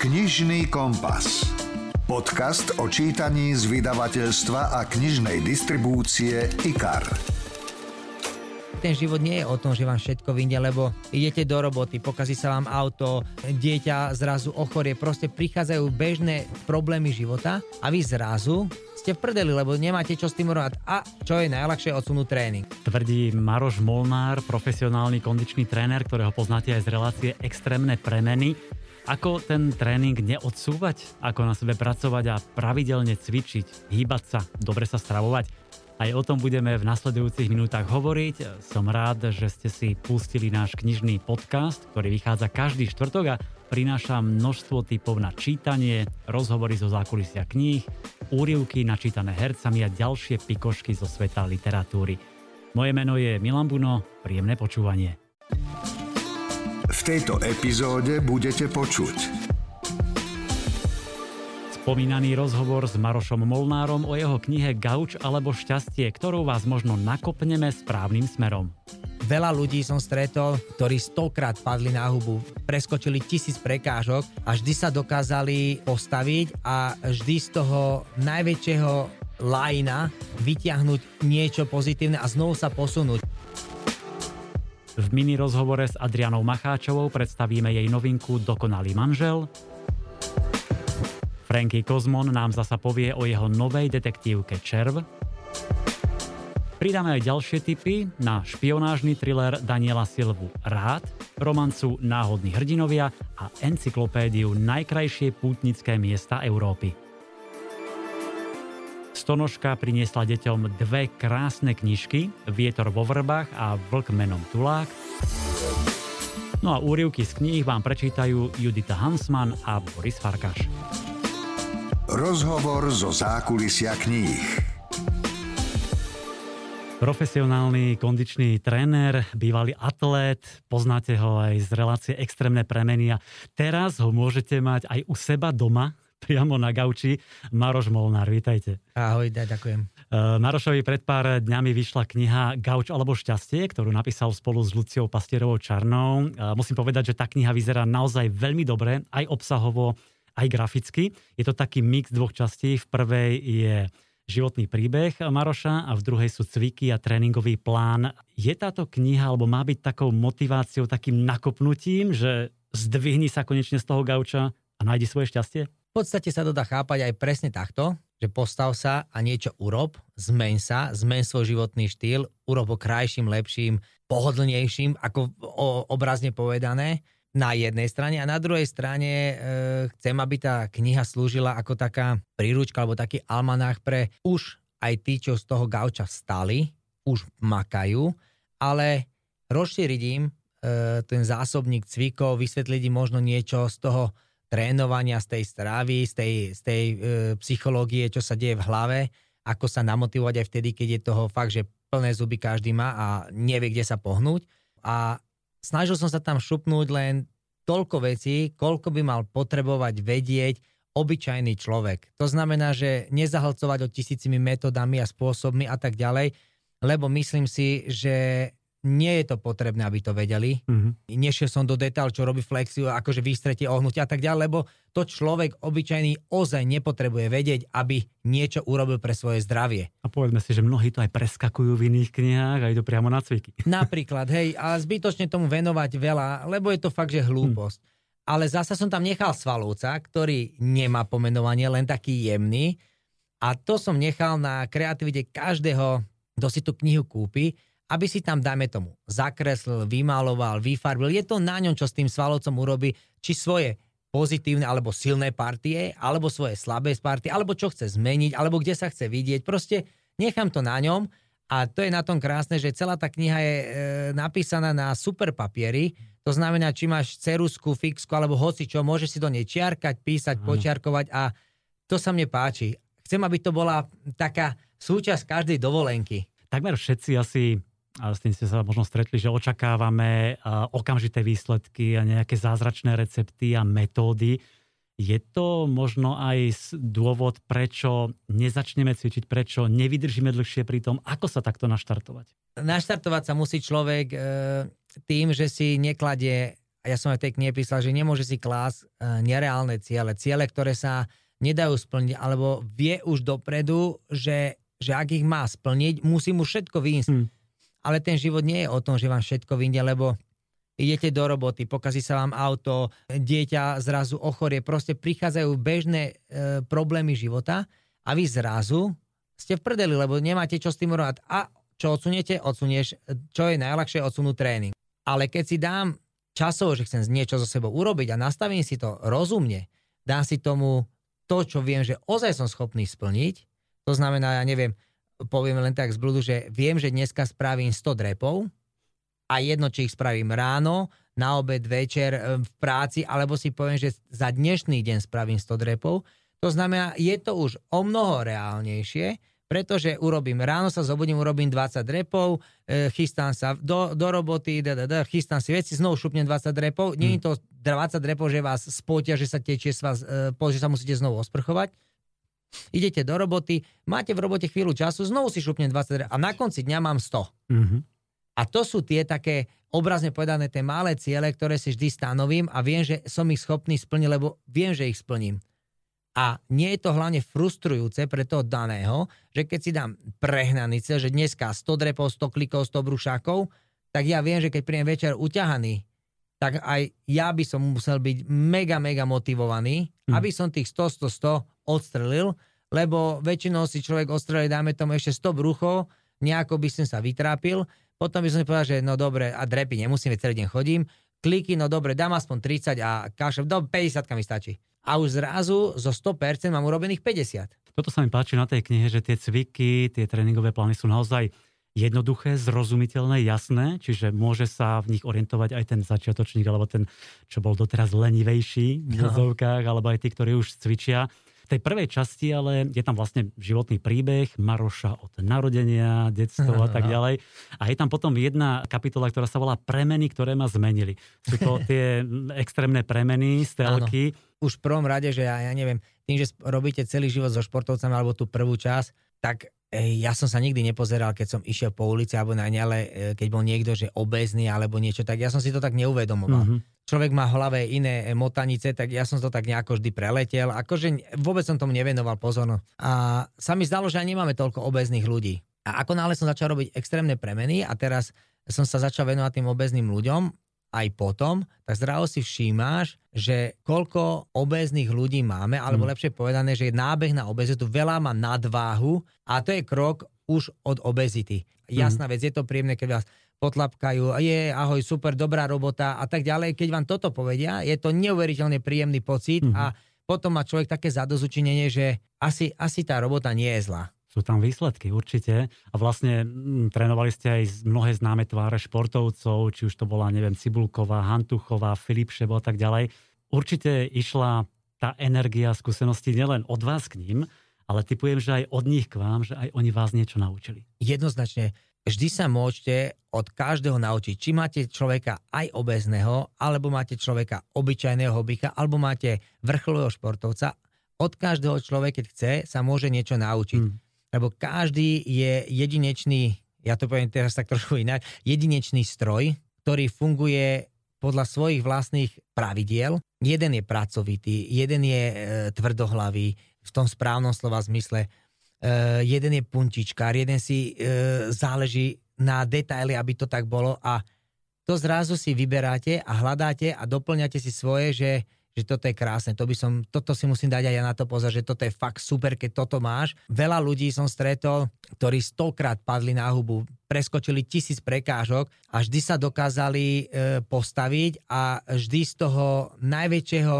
Knižný kompas. Podcast o čítaní z vydavateľstva a knižnej distribúcie IKAR. Ten život nie je o tom, že vám všetko vyjde, lebo idete do roboty, pokazí sa vám auto, dieťa zrazu ochorie, proste prichádzajú bežné problémy života a vy zrazu ste v prdeli, lebo nemáte čo s tým robiť. A čo je najľahšie odsunúť tréning. Tvrdí Maroš Molnár, profesionálny kondičný tréner, ktorého poznáte aj z relácie Extrémne premeny. Ako ten tréning neodsúvať, ako na sebe pracovať a pravidelne cvičiť, hýbať sa, dobre sa stravovať. Aj o tom budeme v nasledujúcich minútach hovoriť. Som rád, že ste si pustili náš knižný podcast, ktorý vychádza každý štvrtok a prináša množstvo typov na čítanie, rozhovory zo zákulisia kníh, úrivky načítané hercami a ďalšie pikošky zo sveta literatúry. Moje meno je Milan Buno, príjemné počúvanie. V tejto epizóde budete počuť Spomínaný rozhovor s Marošom Molnárom o jeho knihe Gauč alebo šťastie, ktorou vás možno nakopneme správnym smerom. Veľa ľudí som stretol, ktorí stokrát padli na hubu, preskočili tisíc prekážok a vždy sa dokázali postaviť a vždy z toho najväčšieho lajna vyťahnuť niečo pozitívne a znovu sa posunúť. V mini rozhovore s Adrianou Macháčovou predstavíme jej novinku Dokonalý manžel. Franky Kozmon nám zasa povie o jeho novej detektívke Červ. Pridáme aj ďalšie tipy na špionážny thriller Daniela Silvu Rád, romancu Náhodní hrdinovia a encyklopédiu Najkrajšie pútnické miesta Európy. Stonožka priniesla deťom dve krásne knižky Vietor vo vrbách a Vlk menom Tulák. No a úrivky z kníh vám prečítajú Judita Hansman a Boris Farkaš. Rozhovor zo zákulisia kníh. Profesionálny kondičný tréner, bývalý atlét, poznáte ho aj z relácie Extrémne premeny a teraz ho môžete mať aj u seba doma, priamo na gauči. Maroš Molnár, vítajte. Ahoj, da, ďakujem. Uh, Marošovi pred pár dňami vyšla kniha Gauč alebo šťastie, ktorú napísal spolu s Luciou Pastierovou Čarnou. Uh, musím povedať, že tá kniha vyzerá naozaj veľmi dobre, aj obsahovo, aj graficky. Je to taký mix dvoch častí. V prvej je životný príbeh Maroša a v druhej sú cviky a tréningový plán. Je táto kniha, alebo má byť takou motiváciou, takým nakopnutím, že zdvihni sa konečne z toho gauča a nájdi svoje šťastie? V podstate sa to dá chápať aj presne takto, že postav sa a niečo urob, zmeň sa, zmeň svoj životný štýl, urob ho krajším, lepším, pohodlnejším, ako obrazne povedané, na jednej strane. A na druhej strane e, chcem, aby tá kniha slúžila ako taká príručka alebo taký almanách pre už aj tí, čo z toho gauča stali, už makajú, ale rozšíriť im e, ten zásobník cvikov, vysvetliť im možno niečo z toho trénovania, z tej stravy, z tej, z tej e, psychológie, čo sa deje v hlave, ako sa namotivovať aj vtedy, keď je toho fakt, že plné zuby každý má a nevie, kde sa pohnúť. A snažil som sa tam šupnúť len toľko vecí, koľko by mal potrebovať vedieť obyčajný človek. To znamená, že nezahlcovať o tisícimi metodami a spôsobmi a tak ďalej, lebo myslím si, že nie je to potrebné, aby to vedeli. Mm-hmm. Nešiel som do detail, čo robí flexiu, akože výstretie, ohnutia a tak ďalej, lebo to človek obyčajný ozaj nepotrebuje vedieť, aby niečo urobil pre svoje zdravie. A povedzme si, že mnohí to aj preskakujú v iných knihách a idú priamo na cviky. Napríklad, hej, a zbytočne tomu venovať veľa, lebo je to fakt, že hlúposť. Mm. Ale zasa som tam nechal Svalovca, ktorý nemá pomenovanie, len taký jemný. A to som nechal na kreativite každého, kto si tú knihu kúpi, aby si tam, dajme tomu, zakreslil, vymaloval, vyfarbil. Je to na ňom, čo s tým svalovcom urobí, či svoje pozitívne alebo silné partie, alebo svoje slabé partie, alebo čo chce zmeniť, alebo kde sa chce vidieť. Proste nechám to na ňom a to je na tom krásne, že celá tá kniha je e, napísaná na super papiery. To znamená, či máš cerusku, fixku alebo hoci čo, môžeš si do nej čiarkať, písať, mm. počiarkovať a to sa mne páči. Chcem, aby to bola taká súčasť každej dovolenky. Takmer všetci asi a s tým ste sa možno stretli, že očakávame okamžité výsledky a nejaké zázračné recepty a metódy. Je to možno aj dôvod, prečo nezačneme cvičiť, prečo nevydržíme dlhšie pri tom, ako sa takto naštartovať? Naštartovať sa musí človek e, tým, že si nekladie a ja som aj tej knihe písal, že nemôže si klásť uh, nereálne ciele, ciele, ktoré sa nedajú splniť, alebo vie už dopredu, že, že ak ich má splniť, musí mu všetko výjsť. Hmm. Ale ten život nie je o tom, že vám všetko vyjde, lebo idete do roboty, pokazí sa vám auto, dieťa zrazu ochorie, proste prichádzajú bežné e, problémy života a vy zrazu ste v prdeli, lebo nemáte čo s tým robiť. A čo odsuniete? Odsunieš, čo je najľahšie, odsunúť tréning. Ale keď si dám časovo, že chcem niečo so sebou urobiť a nastavím si to rozumne, dám si tomu to, čo viem, že ozaj som schopný splniť, to znamená, ja neviem, poviem len tak z blúdu, že viem, že dneska spravím 100 drepov, a jedno, či ich spravím ráno, na obed, večer, e, v práci, alebo si poviem, že za dnešný deň spravím 100 drepov. To znamená, je to už o mnoho reálnejšie, pretože urobím, ráno sa zobudím, urobím 20 drepov, e, chystám sa do, do roboty, da, da, da, chystám si veci, znovu šupnem 20 drepov. Nie je to 20 drepov, že vás spotia, že sa tečie e, že sa musíte znovu osprchovať. Idete do roboty, máte v robote chvíľu času, znovu si šupnem 20 drepov a na konci dňa mám 100. Mm-hmm. A to sú tie také, obrazne povedané, tie malé ciele, ktoré si vždy stanovím a viem, že som ich schopný splniť, lebo viem, že ich splním. A nie je to hlavne frustrujúce pre toho daného, že keď si dám prehnaný cieľ, že dneska 100 drepov, 100 klikov, 100 brušákov, tak ja viem, že keď príjem večer uťahaný, tak aj ja by som musel byť mega, mega motivovaný, mm. aby som tých 100, 100, 100 odstrelil, lebo väčšinou si človek odstrelí, dáme tomu ešte 100 bruchov, nejako by som sa vytrápil, potom by som povedal, že no dobre, a drepy nemusím, celý deň chodím. Kliky, no dobre, dám aspoň 30 a kašem, do 50 mi stačí. A už zrazu zo 100% mám urobených 50. Toto sa mi páči na tej knihe, že tie cviky, tie tréningové plány sú naozaj jednoduché, zrozumiteľné, jasné, čiže môže sa v nich orientovať aj ten začiatočník, alebo ten, čo bol doteraz lenivejší v no. alebo aj tí, ktorí už cvičia tej prvej časti ale je tam vlastne životný príbeh Maroša od narodenia, detstvo a tak ďalej. A je tam potom jedna kapitola, ktorá sa volá Premeny, ktoré ma zmenili. Sú to tie extrémne premeny, stelky. Áno. Už v prvom rade, že ja, ja neviem, tým, že robíte celý život so športovcami alebo tú prvú časť, tak ja som sa nikdy nepozeral, keď som išiel po ulici alebo na ne, ale e, keď bol niekto, že obezný alebo niečo, tak ja som si to tak neuvedomoval. Mm-hmm človek má v hlave iné motanice, tak ja som to tak nejako vždy preletel. Akože vôbec som tomu nevenoval pozornosť. A sa mi zdalo, že ani nemáme toľko obezných ľudí. A ako náhle som začal robiť extrémne premeny a teraz som sa začal venovať tým obezným ľuďom, aj potom, tak zdravo si všímáš, že koľko obéznych ľudí máme, alebo mm. lepšie povedané, že je nábeh na obezitu, veľa má nadváhu a to je krok už od obezity. Jasná mm. vec, je to príjemné, keď vás potlapkajú, je ahoj, super, dobrá robota a tak ďalej. Keď vám toto povedia, je to neuveriteľne príjemný pocit mm-hmm. a potom má človek také zadozučinenie, že asi, asi tá robota nie je zlá. Sú tam výsledky, určite. A vlastne m, trénovali ste aj mnohé známe tváre športovcov, či už to bola, neviem, Cibulková, Hantuchová, Filip Šebo a tak ďalej. Určite išla tá energia skúsenosti nielen od vás k ním, ale typujem, že aj od nich k vám, že aj oni vás niečo naučili. Jednoznačne vždy sa môžete od každého naučiť. Či máte človeka aj obezného, alebo máte človeka obyčajného hobika, alebo máte vrcholového športovca. Od každého človeka, keď chce, sa môže niečo naučiť. Mm. Lebo každý je jedinečný, ja to poviem teraz tak trošku inak, jedinečný stroj, ktorý funguje podľa svojich vlastných pravidiel. Jeden je pracovitý, jeden je e, tvrdohlavý v tom správnom slova zmysle uh, jeden je puntičkár, jeden si uh, záleží na detaily, aby to tak bolo a to zrazu si vyberáte a hľadáte a doplňate si svoje, že, že toto je krásne, to by som, toto si musím dať aj ja na to pozor, že toto je fakt super, keď toto máš. Veľa ľudí som stretol, ktorí stokrát padli na hubu, preskočili tisíc prekážok a vždy sa dokázali e, postaviť a vždy z toho najväčšieho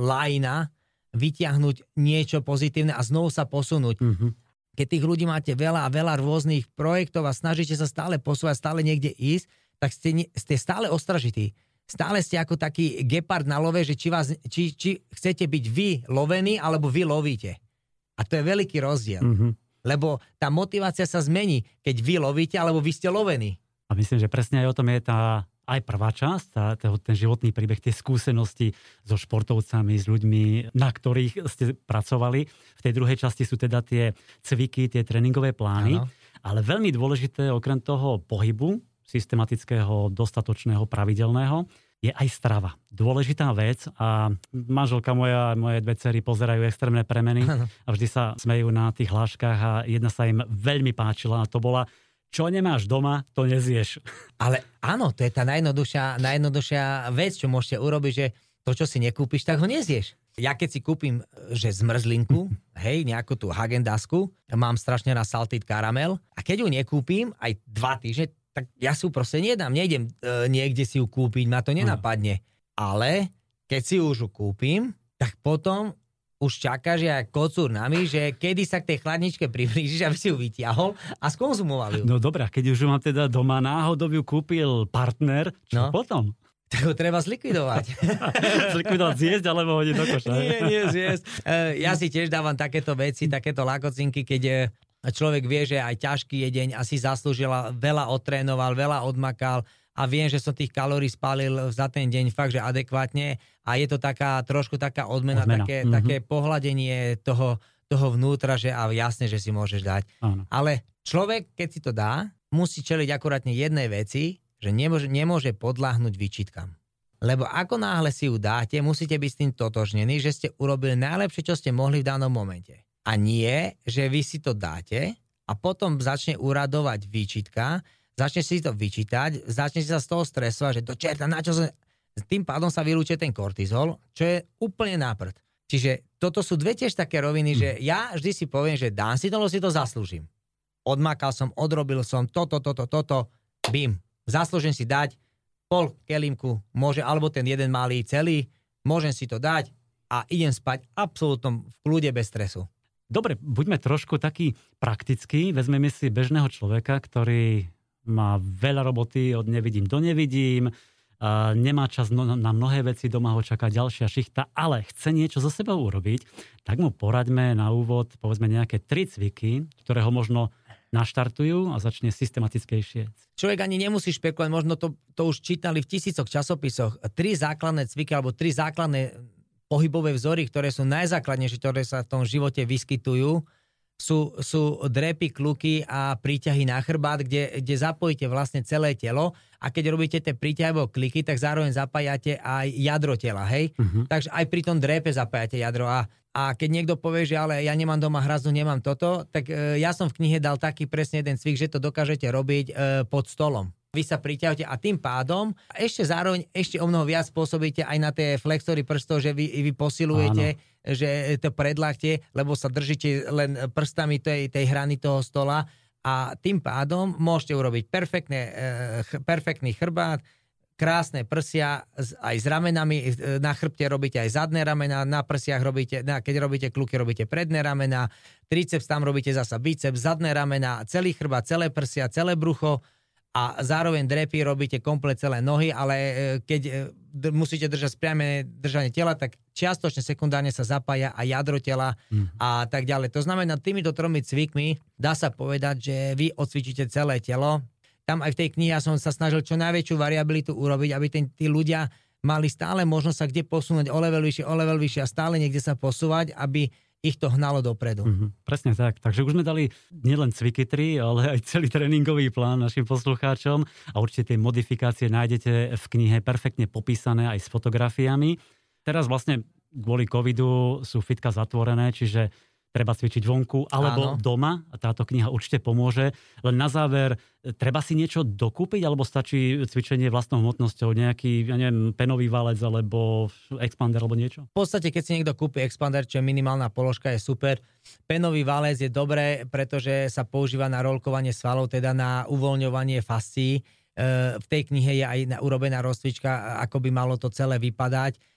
lajna vyťahnuť niečo pozitívne a znovu sa posunúť. Mm-hmm. Keď tých ľudí máte veľa a veľa rôznych projektov a snažíte sa stále posúvať, stále niekde ísť, tak ste, ste stále ostražití. Stále ste ako taký gepard na love, že či, vás, či, či chcete byť vy lovení, alebo vy lovíte. A to je veľký rozdiel. Mm-hmm. Lebo tá motivácia sa zmení, keď vy lovíte, alebo vy ste lovení. A myslím, že presne aj o tom je tá aj prvá časť, tá, ten životný príbeh, tie skúsenosti so športovcami, s ľuďmi, na ktorých ste pracovali. V tej druhej časti sú teda tie cviky, tie tréningové plány. Ano. Ale veľmi dôležité okrem toho pohybu, systematického, dostatočného, pravidelného, je aj strava. Dôležitá vec a manželka moja a moje dve cery pozerajú extrémne premeny a vždy sa smejú na tých hláškach a jedna sa im veľmi páčila a to bola čo nemáš doma, to nezieš. Ale áno, to je tá najjednoduchšia, najjednoduchšia vec, čo môžete urobiť, že to, čo si nekúpiš, tak ho nezieš. Ja keď si kúpim, že zmrzlinku, hej, nejakú tú Hagendasku, mám strašne na salted karamel a keď ju nekúpim aj dva týždne, tak ja si ju proste nedám, nejdem e, niekde si ju kúpiť, ma to nenapadne. Ale keď si ju už kúpim, tak potom už čakáš ja kocúr nami, že kedy sa k tej chladničke priblížiš, aby si ju vyťahol a skonzumoval ju. No dobrá, keď už mám teda doma náhodou ju kúpil partner, čo no. potom? Tak ho treba zlikvidovať. zlikvidovať, zjesť alebo hodiť do koša. Nie, nie, zjesť. E, ja si tiež dávam takéto veci, takéto lakocinky, keď e, človek vie, že aj ťažký je deň, asi zaslúžil, veľa otrénoval, veľa odmakal, a viem, že som tých kalórií spálil za ten deň fakt, že adekvátne a je to taká trošku taká odmena, odmena. Také, mm-hmm. také pohľadenie toho, toho vnútra, že a jasne, že si môžeš dať. Áno. Ale človek, keď si to dá, musí čeliť akurátne jednej veci, že nemôže, nemôže podláhnuť výčitkam. Lebo ako náhle si ju dáte, musíte byť s tým totožnení, že ste urobili najlepšie, čo ste mohli v danom momente. A nie, že vy si to dáte a potom začne uradovať výčitka, začne si to vyčítať, začne sa z toho stresovať, že do čerta, na čo som... Tým pádom sa vylúčuje ten kortizol, čo je úplne náprd. Čiže toto sú dve tiež také roviny, hm. že ja vždy si poviem, že dám si to, lebo si to zaslúžim. Odmakal som, odrobil som toto, toto, toto, bim. Zaslúžim si dať pol kelímku, môže, alebo ten jeden malý celý, môžem si to dať a idem spať absolútnom v kľude bez stresu. Dobre, buďme trošku taký praktický. Vezmeme si bežného človeka, ktorý má veľa roboty, od nevidím do nevidím, nemá čas na mnohé veci, doma ho čaká ďalšia šichta, ale chce niečo zo sebou urobiť, tak mu poraďme na úvod povedzme nejaké tri cviky, ktoré ho možno naštartujú a začne systematickejšie. Človek ani nemusí špekulovať, možno to, to už čítali v tisícoch časopisoch. Tri základné cviky alebo tri základné pohybové vzory, ktoré sú najzákladnejšie, ktoré sa v tom živote vyskytujú sú, sú drepy, kluky a príťahy na chrbát, kde, kde zapojíte vlastne celé telo a keď robíte tie príťahy alebo kliky, tak zároveň zapájate aj jadro tela, hej? Uh-huh. Takže aj pri tom drepe zapájate jadro a, a keď niekto povie, že ale ja nemám doma hrazdu, nemám toto, tak e, ja som v knihe dal taký presne jeden cvik, že to dokážete robiť e, pod stolom vy sa priťahujete a tým pádom ešte zároveň ešte o mnoho viac spôsobíte aj na tie flexory prstov, že vy, vy posilujete, Áno. že to predláhte, lebo sa držíte len prstami tej, tej hrany toho stola. A tým pádom môžete urobiť perfektné, eh, perfektný chrbát, krásne prsia aj s ramenami, na chrbte robíte aj zadné ramena, na prsiach robíte, na, keď robíte kluky, robíte predné ramena, triceps tam robíte zasa biceps, zadné ramena, celý chrbát, celé prsia, celé brucho, a zároveň drepy robíte komplet celé nohy, ale e, keď e, musíte držať priame držanie tela, tak čiastočne sekundárne sa zapája aj jadro tela mm. a tak ďalej. To znamená, týmito tromi cvikmi dá sa povedať, že vy odcvičíte celé telo. Tam aj v tej knihe ja som sa snažil čo najväčšiu variabilitu urobiť, aby ten, tí ľudia mali stále možnosť sa kde posunúť o level vyššie, o level vyššie a stále niekde sa posúvať, aby ich to hnalo dopredu. Mm-hmm, presne tak. Takže už sme dali nielen cviky 3, ale aj celý tréningový plán našim poslucháčom a určite tie modifikácie nájdete v knihe perfektne popísané aj s fotografiami. Teraz vlastne kvôli covidu sú fitka zatvorené, čiže treba cvičiť vonku alebo Áno. doma. Táto kniha určite pomôže. Len na záver, treba si niečo dokúpiť alebo stačí cvičenie vlastnou hmotnosťou, nejaký, ja neviem, penový valec alebo expander alebo niečo? V podstate, keď si niekto kúpi expander, čo je minimálna položka, je super. Penový valec je dobré, pretože sa používa na rolkovanie svalov, teda na uvoľňovanie fascií. E, v tej knihe je aj urobená rozcvička, ako by malo to celé vypadať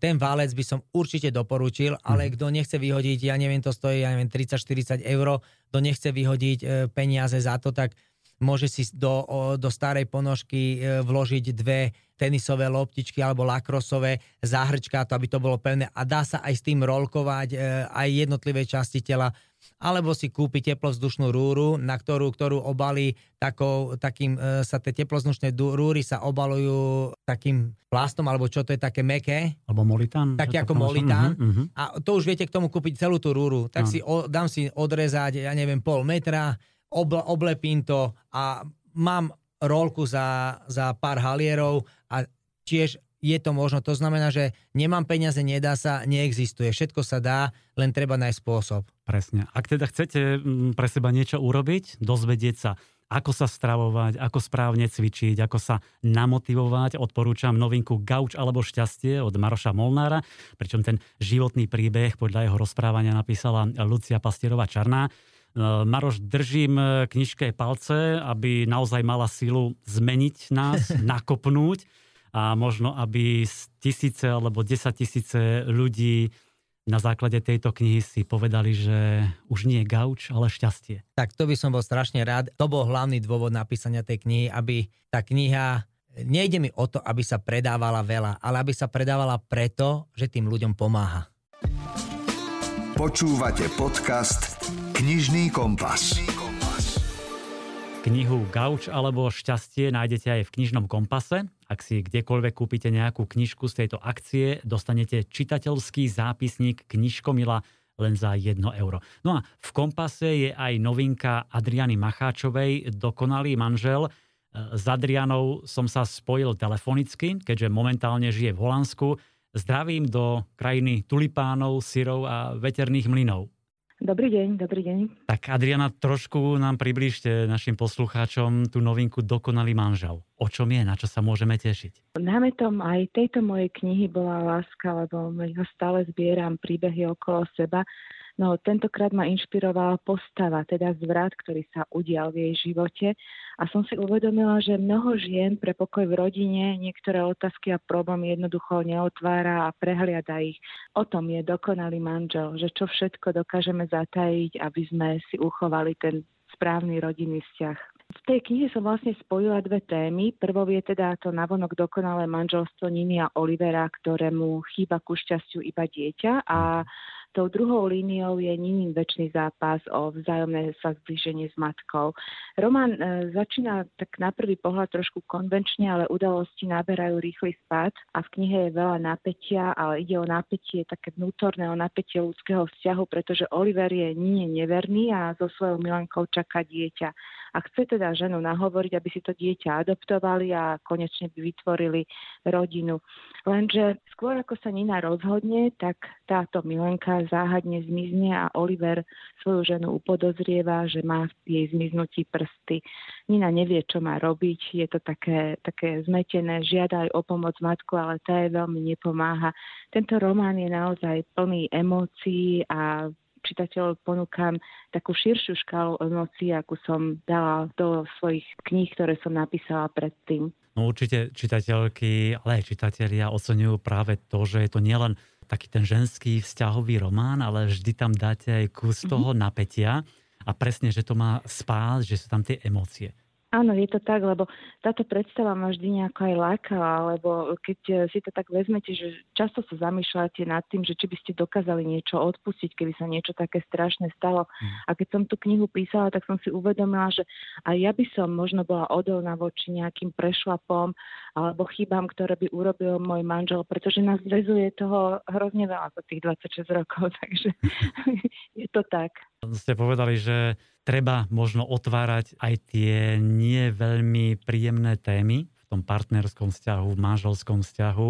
ten válec by som určite doporučil, ale mhm. kto nechce vyhodiť, ja neviem, to stojí, ja neviem, 30-40 eur, kto nechce vyhodiť eh, peniaze za to, tak môže si do, do starej ponožky eh, vložiť dve tenisové loptičky alebo lakrosové záhrčka, to aby to bolo pevné a dá sa aj s tým rolkovať aj jednotlivé časti tela alebo si kúpi teplovzdušnú rúru, na ktorú, ktorú obalí takou, takým, e, sa tie teplozdušné rúry sa obalujú takým plastom, alebo čo to je také meké. Alebo molitán. Taký ako molitán. Uh-huh, uh-huh. A to už viete k tomu kúpiť celú tú rúru. Tak uh. si o, dám si odrezať, ja neviem, pol metra, ob, oblepím to a mám rolku za, za pár halierov a tiež je to možno. To znamená, že nemám peniaze, nedá sa, neexistuje. Všetko sa dá, len treba nájsť spôsob. Presne. Ak teda chcete mm, pre seba niečo urobiť, dozvedieť sa, ako sa stravovať, ako správne cvičiť, ako sa namotivovať. Odporúčam novinku Gauč alebo šťastie od Maroša Molnára, pričom ten životný príbeh podľa jeho rozprávania napísala Lucia Pastierová Čarná. E, Maroš, držím knižke palce, aby naozaj mala silu zmeniť nás, nakopnúť a možno, aby tisíce alebo desať tisíce ľudí na základe tejto knihy si povedali, že už nie je gauč, ale šťastie. Tak to by som bol strašne rád. To bol hlavný dôvod napísania tej knihy, aby tá kniha Nejde mi o to, aby sa predávala veľa, ale aby sa predávala preto, že tým ľuďom pomáha. Počúvate podcast Knižný kompas. Knihu Gauč alebo Šťastie nájdete aj v knižnom kompase. Ak si kdekoľvek kúpite nejakú knižku z tejto akcie, dostanete čitateľský zápisník knižkomila len za 1 euro. No a v kompase je aj novinka Adriany Macháčovej Dokonalý manžel. S Adrianou som sa spojil telefonicky, keďže momentálne žije v Holandsku. Zdravím do krajiny tulipánov, syrov a veterných mlynov. Dobrý deň, dobrý deň. Tak Adriana, trošku nám približte našim poslucháčom tú novinku Dokonalý manžel. O čom je, na čo sa môžeme tešiť? Námetom aj tejto mojej knihy bola láska, lebo ja stále zbieram príbehy okolo seba No tentokrát ma inšpirovala postava, teda zvrat, ktorý sa udial v jej živote a som si uvedomila, že mnoho žien pre pokoj v rodine niektoré otázky a problémy jednoducho neotvára a prehliada ich. O tom je dokonalý manžel, že čo všetko dokážeme zatajiť, aby sme si uchovali ten správny rodinný vzťah. V tej knihe som vlastne spojila dve témy. Prvou je teda to navonok dokonalé manželstvo Niny a Olivera, ktorému chýba ku šťastiu iba dieťa a Tou druhou líniou je Ninin väčší zápas o vzájomné sa zblíženie s matkou. Román e, začína tak na prvý pohľad trošku konvenčne, ale udalosti naberajú rýchly spad a v knihe je veľa napätia, ale ide o napätie také vnútorné, o napätie ľudského vzťahu, pretože Oliver je Nine neverný a so svojou Milankou čaká dieťa a chce teda ženu nahovoriť, aby si to dieťa adoptovali a konečne by vytvorili rodinu. Lenže skôr ako sa Nina rozhodne, tak táto Milenka záhadne zmizne a Oliver svoju ženu upodozrieva, že má v jej zmiznutí prsty. Nina nevie, čo má robiť, je to také, také zmetené, žiada aj o pomoc matku, ale tá jej veľmi nepomáha. Tento román je naozaj plný emócií a čitateľov ponúkam takú širšiu škálu emócií, ako som dala do svojich kníh, ktoré som napísala predtým. No určite čitateľky, ale aj čitatelia oceňujú práve to, že je to nielen taký ten ženský vzťahový román, ale vždy tam dáte aj kus mm-hmm. toho napätia a presne, že to má spás, že sú tam tie emócie. Áno, je to tak, lebo táto predstava ma vždy nejako aj lákala, lebo keď eh, si to tak vezmete, že často sa zamýšľate nad tým, že či by ste dokázali niečo odpustiť, keby sa niečo také strašné stalo. Mm. A keď som tú knihu písala, tak som si uvedomila, že aj ja by som možno bola odolná voči nejakým prešlapom alebo chybám, ktoré by urobil môj manžel, pretože nás zväzuje toho hrozne veľa za tých 26 rokov, takže je to tak. Ste povedali, že treba možno otvárať aj tie nie veľmi príjemné témy v tom partnerskom vzťahu, v manželskom vzťahu.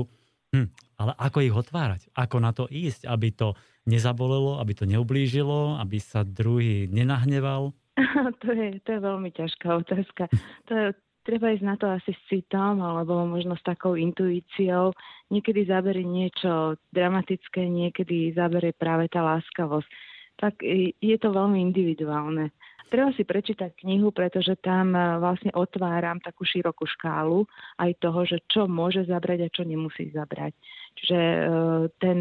Hm, ale ako ich otvárať? Ako na to ísť, aby to nezabolelo, aby to neublížilo, aby sa druhý nenahneval? to, je, to je veľmi ťažká otázka. To je, treba ísť na to asi s citom alebo možno s takou intuíciou. Niekedy zabere niečo dramatické, niekedy zabere práve tá láskavosť. Tak je to veľmi individuálne. Treba si prečítať knihu, pretože tam e, vlastne otváram takú širokú škálu aj toho, že čo môže zabrať a čo nemusí zabrať. Čiže e, ten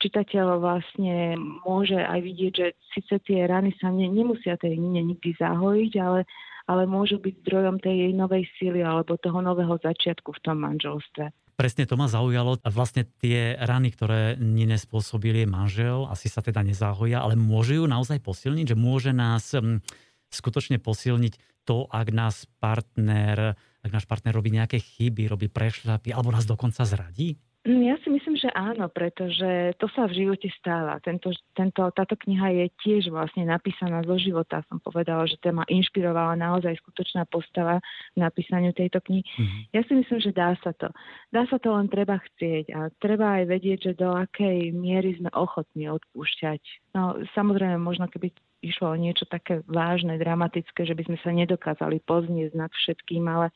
čitateľ vlastne môže aj vidieť, že síce tie rany sa ne, nemusia tej nine nikdy zahojiť, ale ale môžu byť zdrojom tej jej novej síly alebo toho nového začiatku v tom manželstve. Presne to ma zaujalo. Vlastne tie rany, ktoré nespôsobili manžel, asi sa teda nezahoja, ale môže ju naozaj posilniť, že môže nás um, skutočne posilniť to, ak nás partner, ak náš partner robí nejaké chyby, robí prešľapy, alebo nás dokonca zradí? Mm, ja si myslím, že áno, pretože to sa v živote stáva. Tento, tento, táto kniha je tiež vlastne napísaná zo života. Som povedala, že téma inšpirovala naozaj skutočná postava k napísaniu tejto knihy. Mm-hmm. Ja si myslím, že dá sa to. Dá sa to len treba chcieť a treba aj vedieť, že do akej miery sme ochotní odpúšťať. No samozrejme, možno keby išlo o niečo také vážne, dramatické, že by sme sa nedokázali poznieť nad všetkým, ale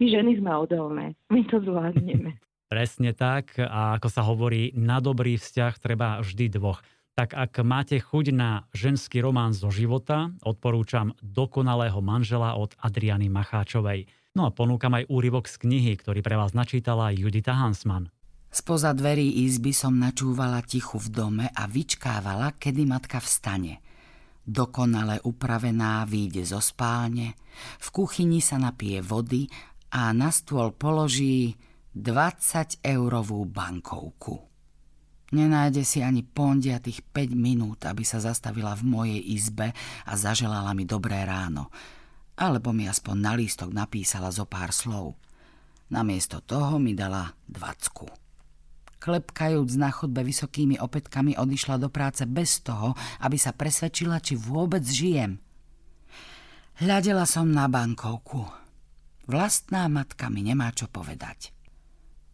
my ženy sme odolné. My to zvládneme. Presne tak a ako sa hovorí, na dobrý vzťah treba vždy dvoch. Tak ak máte chuť na ženský román zo života, odporúčam Dokonalého manžela od Adriany Macháčovej. No a ponúkam aj úryvok z knihy, ktorý pre vás načítala Judita Hansman. Spoza dverí izby som načúvala tichu v dome a vyčkávala, kedy matka vstane. Dokonale upravená výjde zo spálne, v kuchyni sa napije vody a na stôl položí 20-eurovú bankovku. Nenájde si ani pondia tých 5 minút, aby sa zastavila v mojej izbe a zaželala mi dobré ráno. Alebo mi aspoň na lístok napísala zo pár slov. Namiesto toho mi dala dvacku. Klepkajúc na chodbe vysokými opätkami odišla do práce bez toho, aby sa presvedčila, či vôbec žijem. Hľadela som na bankovku. Vlastná matka mi nemá čo povedať.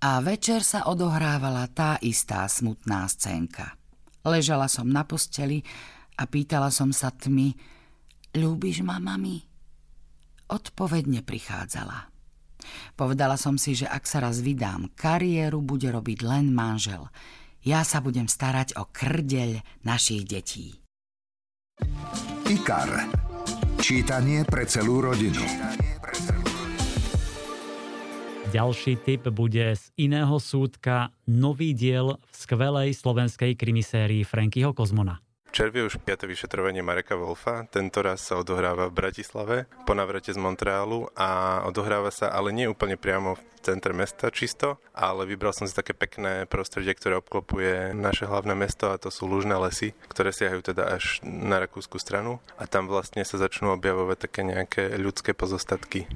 A večer sa odohrávala tá istá smutná scénka. Ležala som na posteli a pýtala som sa tmy, ľúbiš ma, mami? Odpoveď neprichádzala. Povedala som si, že ak sa raz vydám, kariéru bude robiť len manžel. Ja sa budem starať o krdeľ našich detí. IKAR. Čítanie pre celú rodinu. Ďalší tip bude z iného súdka nový diel v skvelej slovenskej krimisérii Frankyho Kozmona. Červie už 5. vyšetrovanie Mareka Wolfa. Tento raz sa odohráva v Bratislave po navrate z Montrealu a odohráva sa ale nie úplne priamo v centre mesta čisto, ale vybral som si také pekné prostredie, ktoré obklopuje naše hlavné mesto a to sú lužné lesy, ktoré siahajú teda až na rakúsku stranu a tam vlastne sa začnú objavovať také nejaké ľudské pozostatky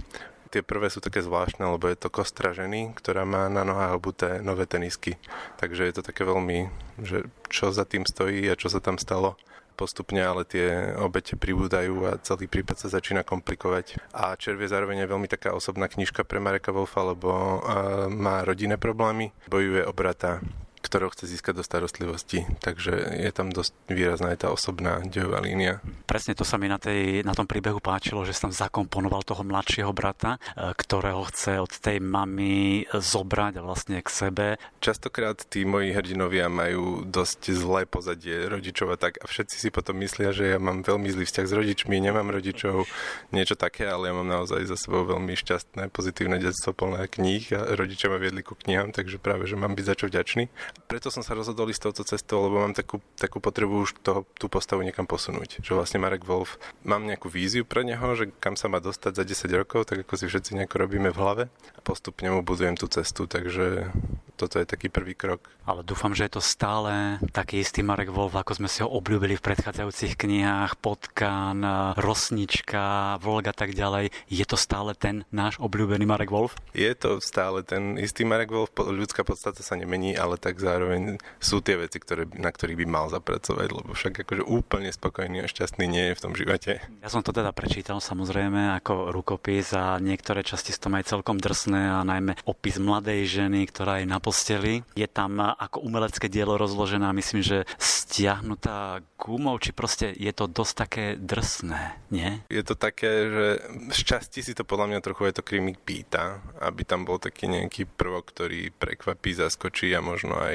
tie prvé sú také zvláštne, lebo je to kostra ženy, ktorá má na nohách obuté nové tenisky. Takže je to také veľmi, že čo za tým stojí a čo sa tam stalo postupne, ale tie obete pribúdajú a celý prípad sa začína komplikovať. A Červ je zároveň veľmi taká osobná knižka pre Mareka Wolfa, lebo má rodinné problémy, bojuje o brata, ktorého chce získať do starostlivosti. Takže je tam dosť výrazná aj tá osobná dejová línia. Presne to sa mi na, tej, na tom príbehu páčilo, že som zakomponoval toho mladšieho brata, e, ktorého chce od tej mamy zobrať vlastne k sebe. Častokrát tí moji hrdinovia majú dosť zlé pozadie rodičov a tak a všetci si potom myslia, že ja mám veľmi zlý vzťah s rodičmi, nemám rodičov, niečo také, ale ja mám naozaj za sebou veľmi šťastné, pozitívne detstvo plné kníh a rodičia ma viedli ku knihám, takže práve, že mám byť za čo vďačný. Preto som sa rozhodol ísť touto cestou, lebo mám takú, takú potrebu už toho, tú postavu niekam posunúť. Že vlastne Marek Wolf, mám nejakú víziu pre neho, že kam sa má dostať za 10 rokov, tak ako si všetci nejako robíme v hlave a postupne mu budujem tú cestu, takže toto je taký prvý krok. Ale dúfam, že je to stále taký istý Marek Wolf, ako sme si ho obľúbili v predchádzajúcich knihách, Potkan, Rosnička, Volga tak ďalej. Je to stále ten náš obľúbený Marek Wolf? Je to stále ten istý Marek Wolf, ľudská podstata sa nemení, ale tak zároveň sú tie veci, ktoré, na ktorých by mal zapracovať, lebo však akože úplne spokojný a šťastný nie je v tom živote. Ja som to teda prečítal samozrejme ako rukopis a niektoré časti sú tam aj celkom drsné a najmä opis mladej ženy, ktorá je na posteli. Je tam ako umelecké dielo rozložená, myslím, že stiahnutá gumou, či proste je to dosť také drsné, nie? Je to také, že z časti si to podľa mňa trochu je to krimik pýta, aby tam bol taký nejaký prvok, ktorý prekvapí, zaskočí a možno aj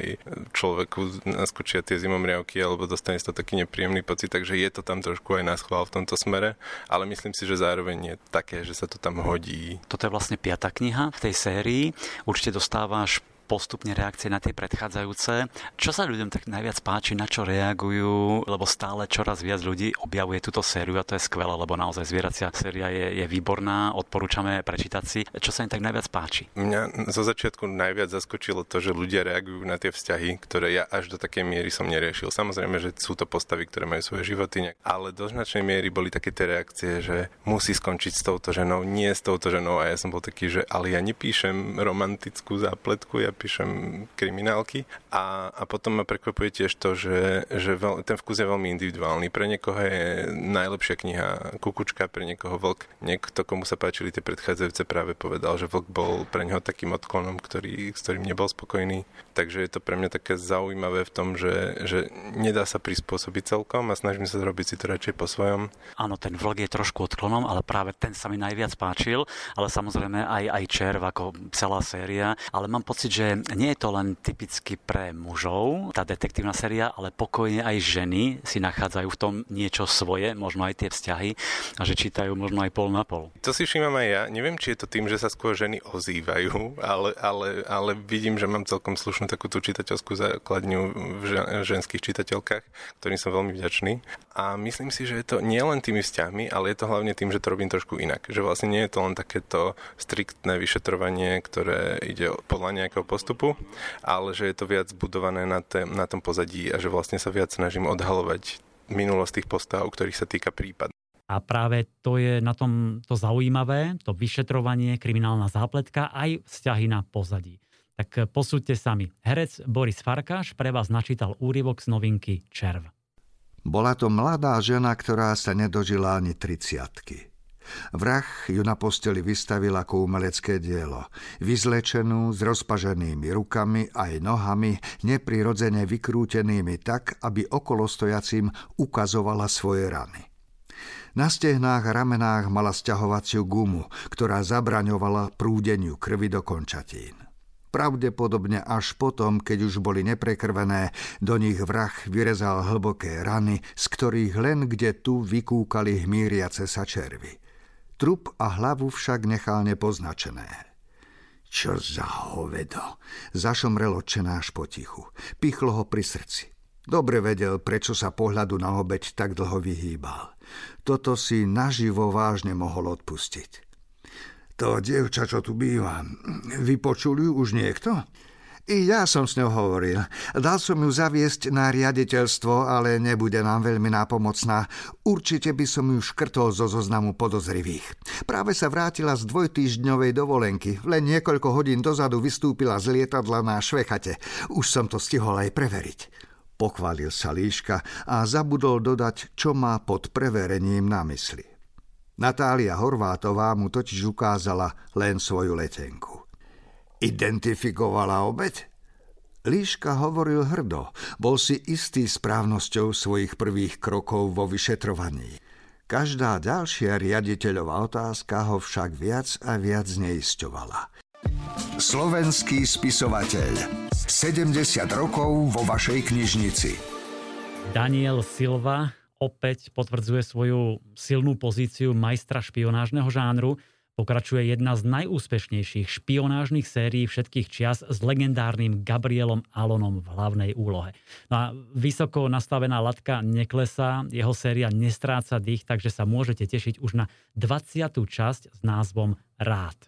človeku naskočia tie zimomriavky alebo dostane to taký nepríjemný pocit, takže je to tam trošku aj na v tomto smere, ale myslím si, že zároveň je také, že sa to tam hodí. Toto je vlastne piata kniha v tej sérii. Určite dostávaš postupne reakcie na tie predchádzajúce. Čo sa ľuďom tak najviac páči, na čo reagujú, lebo stále čoraz viac ľudí objavuje túto sériu a to je skvelé, lebo naozaj zvieracia séria je, je výborná, odporúčame prečítať si. Čo sa im tak najviac páči? Mňa zo začiatku najviac zaskočilo to, že ľudia reagujú na tie vzťahy, ktoré ja až do takej miery som neriešil. Samozrejme, že sú to postavy, ktoré majú svoje životy, ale do značnej miery boli také tie reakcie, že musí skončiť s touto ženou, nie s touto ženou a ja som bol taký, že ale ja nepíšem romantickú zápletku, ja píšem kriminálky. A, a potom ma prekvapuje tiež to, že, že veľ, ten vkus je veľmi individuálny. Pre niekoho je najlepšia kniha Kukučka, pre niekoho Vlk. Niekto, komu sa páčili tie predchádzajúce, práve povedal, že Vlk bol pre neho takým odklonom, ktorý, s ktorým nebol spokojný. Takže je to pre mňa také zaujímavé v tom, že, že nedá sa prispôsobiť celkom a snažím sa zrobiť si to radšej po svojom. Áno, ten Vlk je trošku odklonom, ale práve ten sa mi najviac páčil, ale samozrejme aj, aj Červ ako celá séria. Ale mám pocit, že nie je to len typicky pre mužov, tá detektívna séria, ale pokojne aj ženy si nachádzajú v tom niečo svoje, možno aj tie vzťahy a že čítajú možno aj pol na pol. To si všímam aj ja. Neviem, či je to tým, že sa skôr ženy ozývajú, ale, ale, ale vidím, že mám celkom slušnú takú tú čitateľskú základňu v ženských čitateľkách, ktorým som veľmi vďačný. A myslím si, že je to nie len tými vzťahmi, ale je to hlavne tým, že to robím trošku inak. Že vlastne nie je to len takéto striktné vyšetrovanie, ktoré ide podľa nejakého postupu, ale že je to viac budované na, te, na tom pozadí a že vlastne sa viac snažím odhalovať minulosť tých postav, ktorých sa týka prípad. A práve to je na tom to zaujímavé, to vyšetrovanie, kriminálna zápletka, aj vzťahy na pozadí. Tak posúďte sami. Herec Boris Farkáš pre vás načítal úryvok z novinky Červ. Bola to mladá žena, ktorá sa nedožila ani triciatky. Vrah ju na posteli vystavil ako umelecké dielo. Vyzlečenú, s rozpaženými rukami aj nohami, neprirodzene vykrútenými tak, aby okolostojacím ukazovala svoje rany. Na stehnách a ramenách mala sťahovaciu gumu, ktorá zabraňovala prúdeniu krvi do končatín. Pravdepodobne až potom, keď už boli neprekrvené, do nich vrah vyrezal hlboké rany, z ktorých len kde tu vykúkali hmíriace sa červy. Trup a hlavu však nechal nepoznačené. Čo za hovedo, zašomrel odčenáš potichu. Pichlo ho pri srdci. Dobre vedel, prečo sa pohľadu na obeď tak dlho vyhýbal. Toto si naživo vážne mohol odpustiť. To dievča, čo tu býva, vypočul ju už niekto? I ja som s ňou hovoril. Dal som ju zaviesť na riaditeľstvo, ale nebude nám veľmi nápomocná. Určite by som ju škrtol zo zoznamu podozrivých. Práve sa vrátila z dvojtýždňovej dovolenky. Len niekoľko hodín dozadu vystúpila z lietadla na Švechate. Už som to stihol aj preveriť. Pochválil sa Líška a zabudol dodať, čo má pod preverením na mysli. Natália Horvátová mu totiž ukázala len svoju letenku. Identifikovala obeď? Líška hovoril hrdo, bol si istý správnosťou svojich prvých krokov vo vyšetrovaní. Každá ďalšia riaditeľová otázka ho však viac a viac neisťovala. Slovenský spisovateľ. 70 rokov vo vašej knižnici. Daniel Silva opäť potvrdzuje svoju silnú pozíciu majstra špionážneho žánru. Pokračuje jedna z najúspešnejších špionážnych sérií všetkých čias s legendárnym Gabrielom Alonom v hlavnej úlohe. No a vysoko nastavená latka neklesá, jeho séria nestráca dých, takže sa môžete tešiť už na 20. časť s názvom Rád.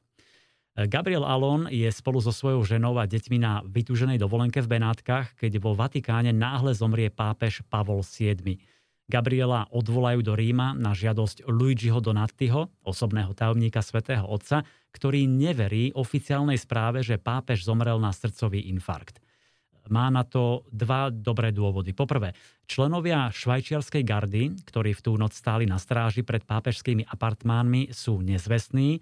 Gabriel Alon je spolu so svojou ženou a deťmi na vytúženej dovolenke v Benátkach, keď vo Vatikáne náhle zomrie pápež Pavol VII. Gabriela odvolajú do Ríma na žiadosť Luigiho Donatiho, osobného tajomníka svätého Otca, ktorý neverí oficiálnej správe, že pápež zomrel na srdcový infarkt. Má na to dva dobré dôvody. Poprvé, členovia švajčiarskej gardy, ktorí v tú noc stáli na stráži pred pápežskými apartmánmi, sú nezvestní,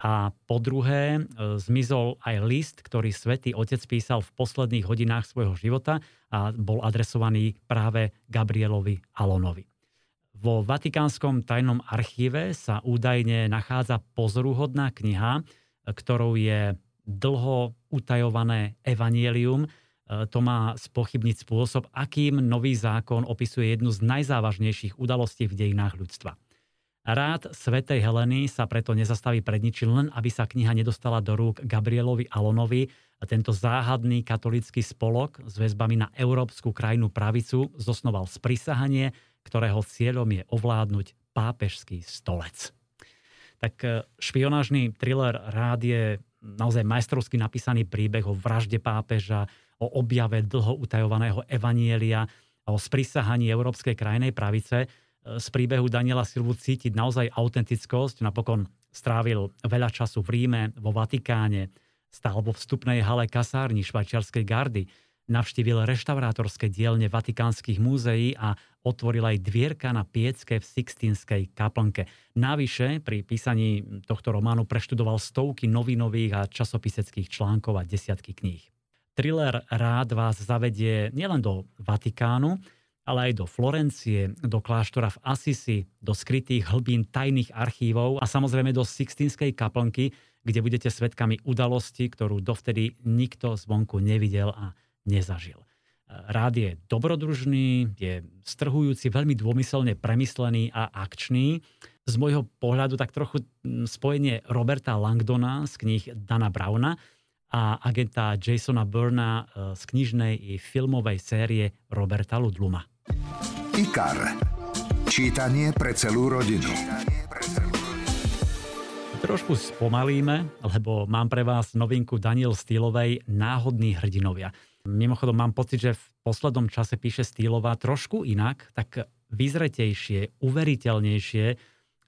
a po druhé, e, zmizol aj list, ktorý svätý Otec písal v posledných hodinách svojho života a bol adresovaný práve Gabrielovi Alonovi. Vo Vatikánskom tajnom archíve sa údajne nachádza pozoruhodná kniha, ktorou je dlho utajované evanielium. E, to má spochybniť spôsob, akým nový zákon opisuje jednu z najzávažnejších udalostí v dejinách ľudstva. Rád Svetej Heleny sa preto nezastaví pred ničím, len aby sa kniha nedostala do rúk Gabrielovi Alonovi a tento záhadný katolický spolok s väzbami na európsku krajinu pravicu zosnoval sprisahanie, ktorého cieľom je ovládnuť pápežský stolec. Tak e, špionážny thriller Rád je naozaj majstrovsky napísaný príbeh o vražde pápeža, o objave dlho utajovaného evanielia o sprisahaní európskej krajnej pravice – z príbehu Daniela Silvu cítiť naozaj autentickosť. Napokon strávil veľa času v Ríme, vo Vatikáne, Stál vo vstupnej hale kasárni švajčiarskej gardy, navštívil reštaurátorské dielne vatikánskych múzeí a otvoril aj dvierka na piecke v Sixtinskej kaplnke. Navyše pri písaní tohto románu preštudoval stovky novinových a časopiseckých článkov a desiatky kníh. Thriller rád vás zavedie nielen do Vatikánu, ale aj do Florencie, do kláštora v Assisi, do skrytých hlbín tajných archívov a samozrejme do Sixtinskej kaplnky, kde budete svetkami udalosti, ktorú dovtedy nikto zvonku nevidel a nezažil. Rád je dobrodružný, je strhujúci, veľmi dômyselne premyslený a akčný. Z môjho pohľadu tak trochu spojenie Roberta Langdona z kníh Dana Browna a agenta Jasona Burna e, z knižnej i filmovej série Roberta Ludluma. IKAR. Čítanie pre celú rodinu. Trošku spomalíme, lebo mám pre vás novinku Daniel Stýlovej Náhodní hrdinovia. Mimochodom mám pocit, že v poslednom čase píše Stýlová trošku inak, tak vyzretejšie, uveriteľnejšie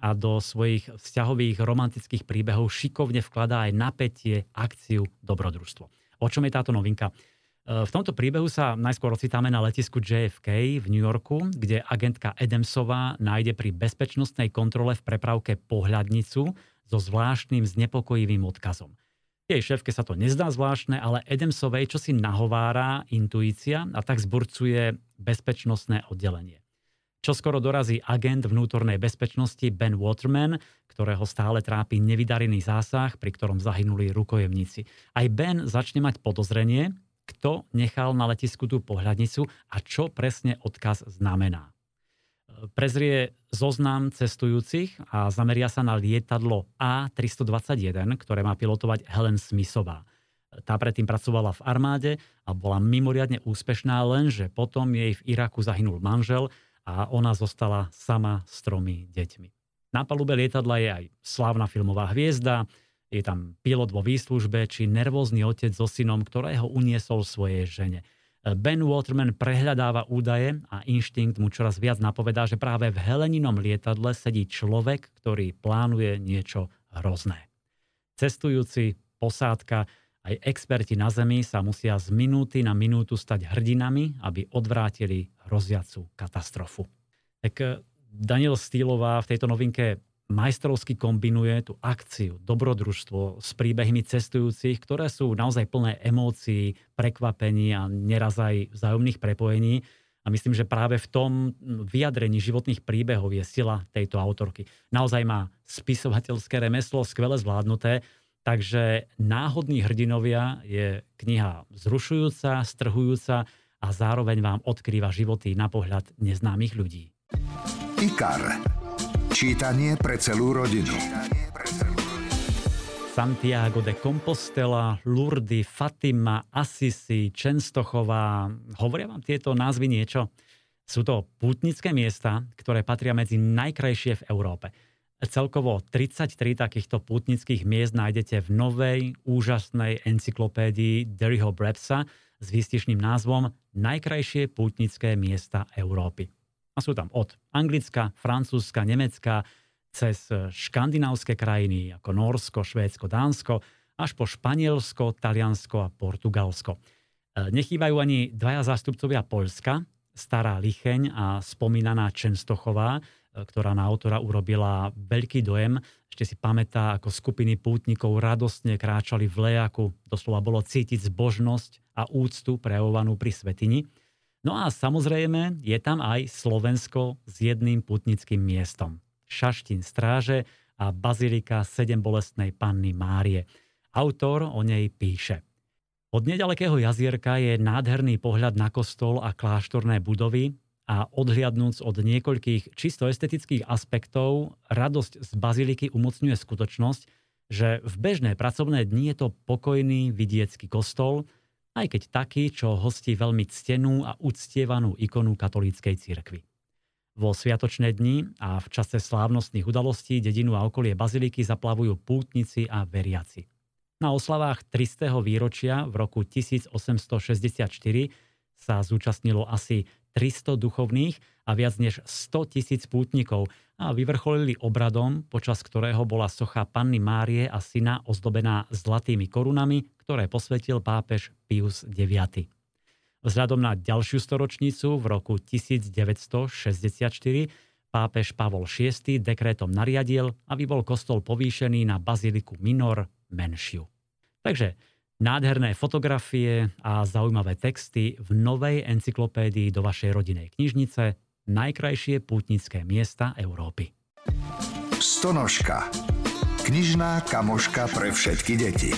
a do svojich vzťahových romantických príbehov šikovne vkladá aj napätie, akciu, dobrodružstvo. O čom je táto novinka? V tomto príbehu sa najskôr ocitáme na letisku JFK v New Yorku, kde agentka Edemsová nájde pri bezpečnostnej kontrole v prepravke pohľadnicu so zvláštnym znepokojivým odkazom. Jej šéfke sa to nezdá zvláštne, ale Edemsovej čo si nahovára intuícia a tak zburcuje bezpečnostné oddelenie. Čo skoro dorazí agent vnútornej bezpečnosti Ben Waterman, ktorého stále trápi nevydarený zásah, pri ktorom zahynuli rukojemníci. Aj Ben začne mať podozrenie, kto nechal na letisku tú pohľadnicu a čo presne odkaz znamená prezrie zoznam cestujúcich a zameria sa na lietadlo A321, ktoré má pilotovať Helen Smithová. Tá predtým pracovala v armáde a bola mimoriadne úspešná, lenže potom jej v Iraku zahynul manžel a ona zostala sama s tromi deťmi. Na palube lietadla je aj slávna filmová hviezda, je tam pilot vo výslužbe či nervózny otec so synom, ktorého uniesol svojej žene. Ben Waterman prehľadáva údaje a inštinkt mu čoraz viac napovedá, že práve v Heleninom lietadle sedí človek, ktorý plánuje niečo hrozné. Cestujúci, posádka, aj experti na Zemi sa musia z minúty na minútu stať hrdinami, aby odvrátili hroziacu katastrofu. Tak eh, Daniel Stýlová v tejto novinke majstrovsky kombinuje tú akciu, dobrodružstvo s príbehmi cestujúcich, ktoré sú naozaj plné emócií, prekvapení a neraz aj vzájomných prepojení. A myslím, že práve v tom vyjadrení životných príbehov je sila tejto autorky. Naozaj má spisovateľské remeslo skvele zvládnuté, takže Náhodní hrdinovia je kniha zrušujúca, strhujúca a zároveň vám odkrýva životy na pohľad neznámych ľudí. IKAR. Čítanie pre celú rodinu. Santiago de Compostela, Lourdes, Fatima, Assisi, Čenstochová. Hovoria vám tieto názvy niečo? Sú to pútnické miesta, ktoré patria medzi najkrajšie v Európe. Celkovo 33 takýchto pútnických miest nájdete v novej, úžasnej encyklopédii Derryho Brepsa s výstižným názvom Najkrajšie pútnické miesta Európy. A sú tam od Anglicka, Francúzska, Nemecka, cez škandinávske krajiny ako Norsko, Švédsko, Dánsko, až po Španielsko, Taliansko a Portugalsko. E, nechýbajú ani dvaja zástupcovia Poľska, stará Licheň a spomínaná Čenstochová, e, ktorá na autora urobila veľký dojem. Ešte si pamätá, ako skupiny pútnikov radostne kráčali v lejaku. Doslova bolo cítiť zbožnosť a úctu prejavovanú pri svetini. No a samozrejme je tam aj Slovensko s jedným putnickým miestom. Šaštín stráže a bazilika sedem bolestnej panny Márie. Autor o nej píše. Od nedalekého jazierka je nádherný pohľad na kostol a kláštorné budovy a odhliadnúc od niekoľkých čisto estetických aspektov, radosť z baziliky umocňuje skutočnosť, že v bežné pracovné dni je to pokojný vidiecký kostol, aj keď taký, čo hostí veľmi ctenú a uctievanú ikonu katolíckej cirkvi. Vo sviatočné dni a v čase slávnostných udalostí dedinu a okolie baziliky zaplavujú pútnici a veriaci. Na oslavách 300. výročia v roku 1864 sa zúčastnilo asi 300 duchovných a viac než 100 tisíc pútnikov a vyvrcholili obradom, počas ktorého bola socha Panny Márie a syna ozdobená zlatými korunami, ktoré posvetil pápež Pius IX. Vzhľadom na ďalšiu storočnicu v roku 1964 pápež Pavol VI dekrétom nariadil, aby bol kostol povýšený na baziliku minor menšiu. Takže nádherné fotografie a zaujímavé texty v novej encyklopédii do vašej rodinej knižnice Najkrajšie pútnické miesta Európy. Stonožka. Knižná kamoška pre všetky deti.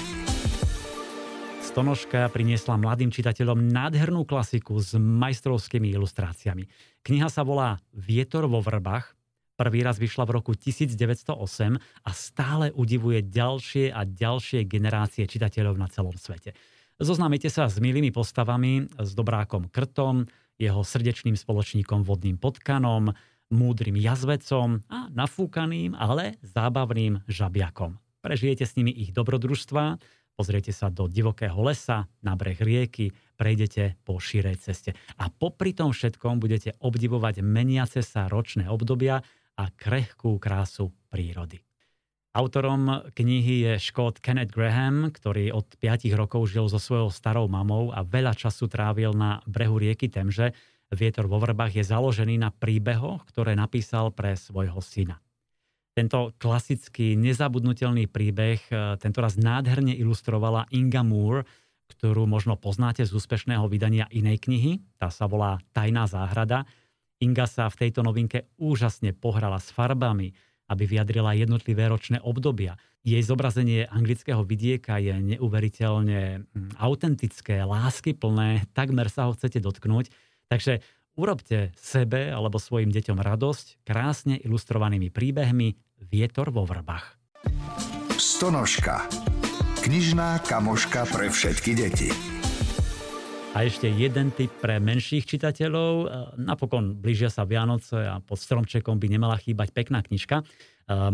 Stonožka priniesla mladým čitateľom nádhernú klasiku s majstrovskými ilustráciami. Kniha sa volá Vietor vo vrbách Prvý raz vyšla v roku 1908 a stále udivuje ďalšie a ďalšie generácie čitateľov na celom svete. Zoznámite sa s milými postavami, s dobrákom Krtom, jeho srdečným spoločníkom vodným potkanom, múdrym jazvecom a nafúkaným, ale zábavným žabiakom. Prežijete s nimi ich dobrodružstva, pozriete sa do divokého lesa, na breh rieky, prejdete po šírej ceste. A popri tom všetkom budete obdivovať meniace sa ročné obdobia a krehkú krásu prírody. Autorom knihy je škód Kenneth Graham, ktorý od 5 rokov žil so svojou starou mamou a veľa času trávil na brehu rieky Temže. Vietor vo vrbách je založený na príbehoch, ktoré napísal pre svojho syna. Tento klasický, nezabudnutelný príbeh e, tentoraz nádherne ilustrovala Inga Moore, ktorú možno poznáte z úspešného vydania inej knihy. Tá sa volá Tajná záhrada Inga sa v tejto novinke úžasne pohrala s farbami, aby vyjadrila jednotlivé ročné obdobia. Jej zobrazenie anglického vidieka je neuveriteľne hm, autentické, láskyplné, takmer sa ho chcete dotknúť. Takže urobte sebe alebo svojim deťom radosť krásne ilustrovanými príbehmi Vietor vo vrbách. Stonožka. Knižná kamoška pre všetky deti. A ešte jeden tip pre menších čitateľov. E, napokon blížia sa Vianoce a pod stromčekom by nemala chýbať pekná knižka. E,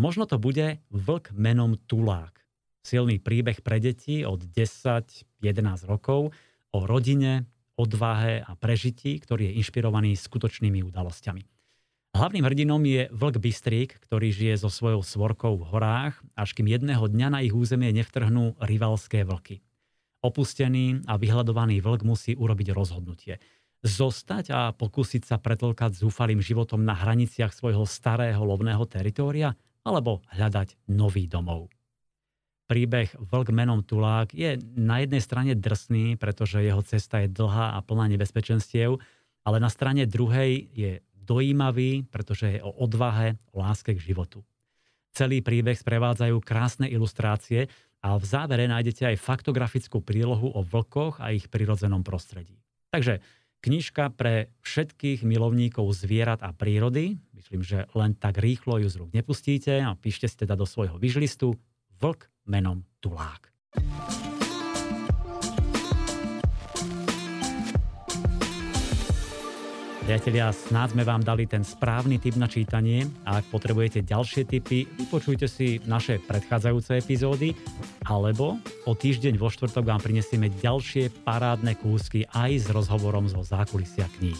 možno to bude Vlk menom Tulák. Silný príbeh pre deti od 10-11 rokov o rodine, odvahe a prežití, ktorý je inšpirovaný skutočnými udalosťami. Hlavným hrdinom je vlk Bystrík, ktorý žije so svojou svorkou v horách, až kým jedného dňa na ich územie nevtrhnú rivalské vlky. Opustený a vyhľadovaný vlk musí urobiť rozhodnutie. Zostať a pokúsiť sa pretlkať zúfalým životom na hraniciach svojho starého lovného teritória alebo hľadať nový domov. Príbeh Vlk menom Tulák je na jednej strane drsný, pretože jeho cesta je dlhá a plná nebezpečenstiev, ale na strane druhej je dojímavý, pretože je o odvahe, o láske k životu. Celý príbeh sprevádzajú krásne ilustrácie, a v závere nájdete aj faktografickú prílohu o vlkoch a ich prirodzenom prostredí. Takže knižka pre všetkých milovníkov zvierat a prírody. Myslím, že len tak rýchlo ju z rúk nepustíte a píšte si teda do svojho vyžlistu Vlk menom Tulák. Priatelia, snáď sme vám dali ten správny typ na čítanie a ak potrebujete ďalšie typy, vypočujte si naše predchádzajúce epizódy alebo o týždeň vo štvrtok vám prinesieme ďalšie parádne kúsky aj s rozhovorom zo zákulisia kníh.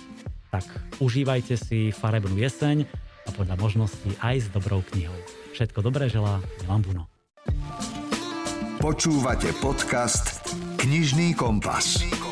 Tak užívajte si farebnú jeseň a podľa možností aj s dobrou knihou. Všetko dobré želá Milan Buno. Počúvate podcast Knižný kompas. Knižný kompas.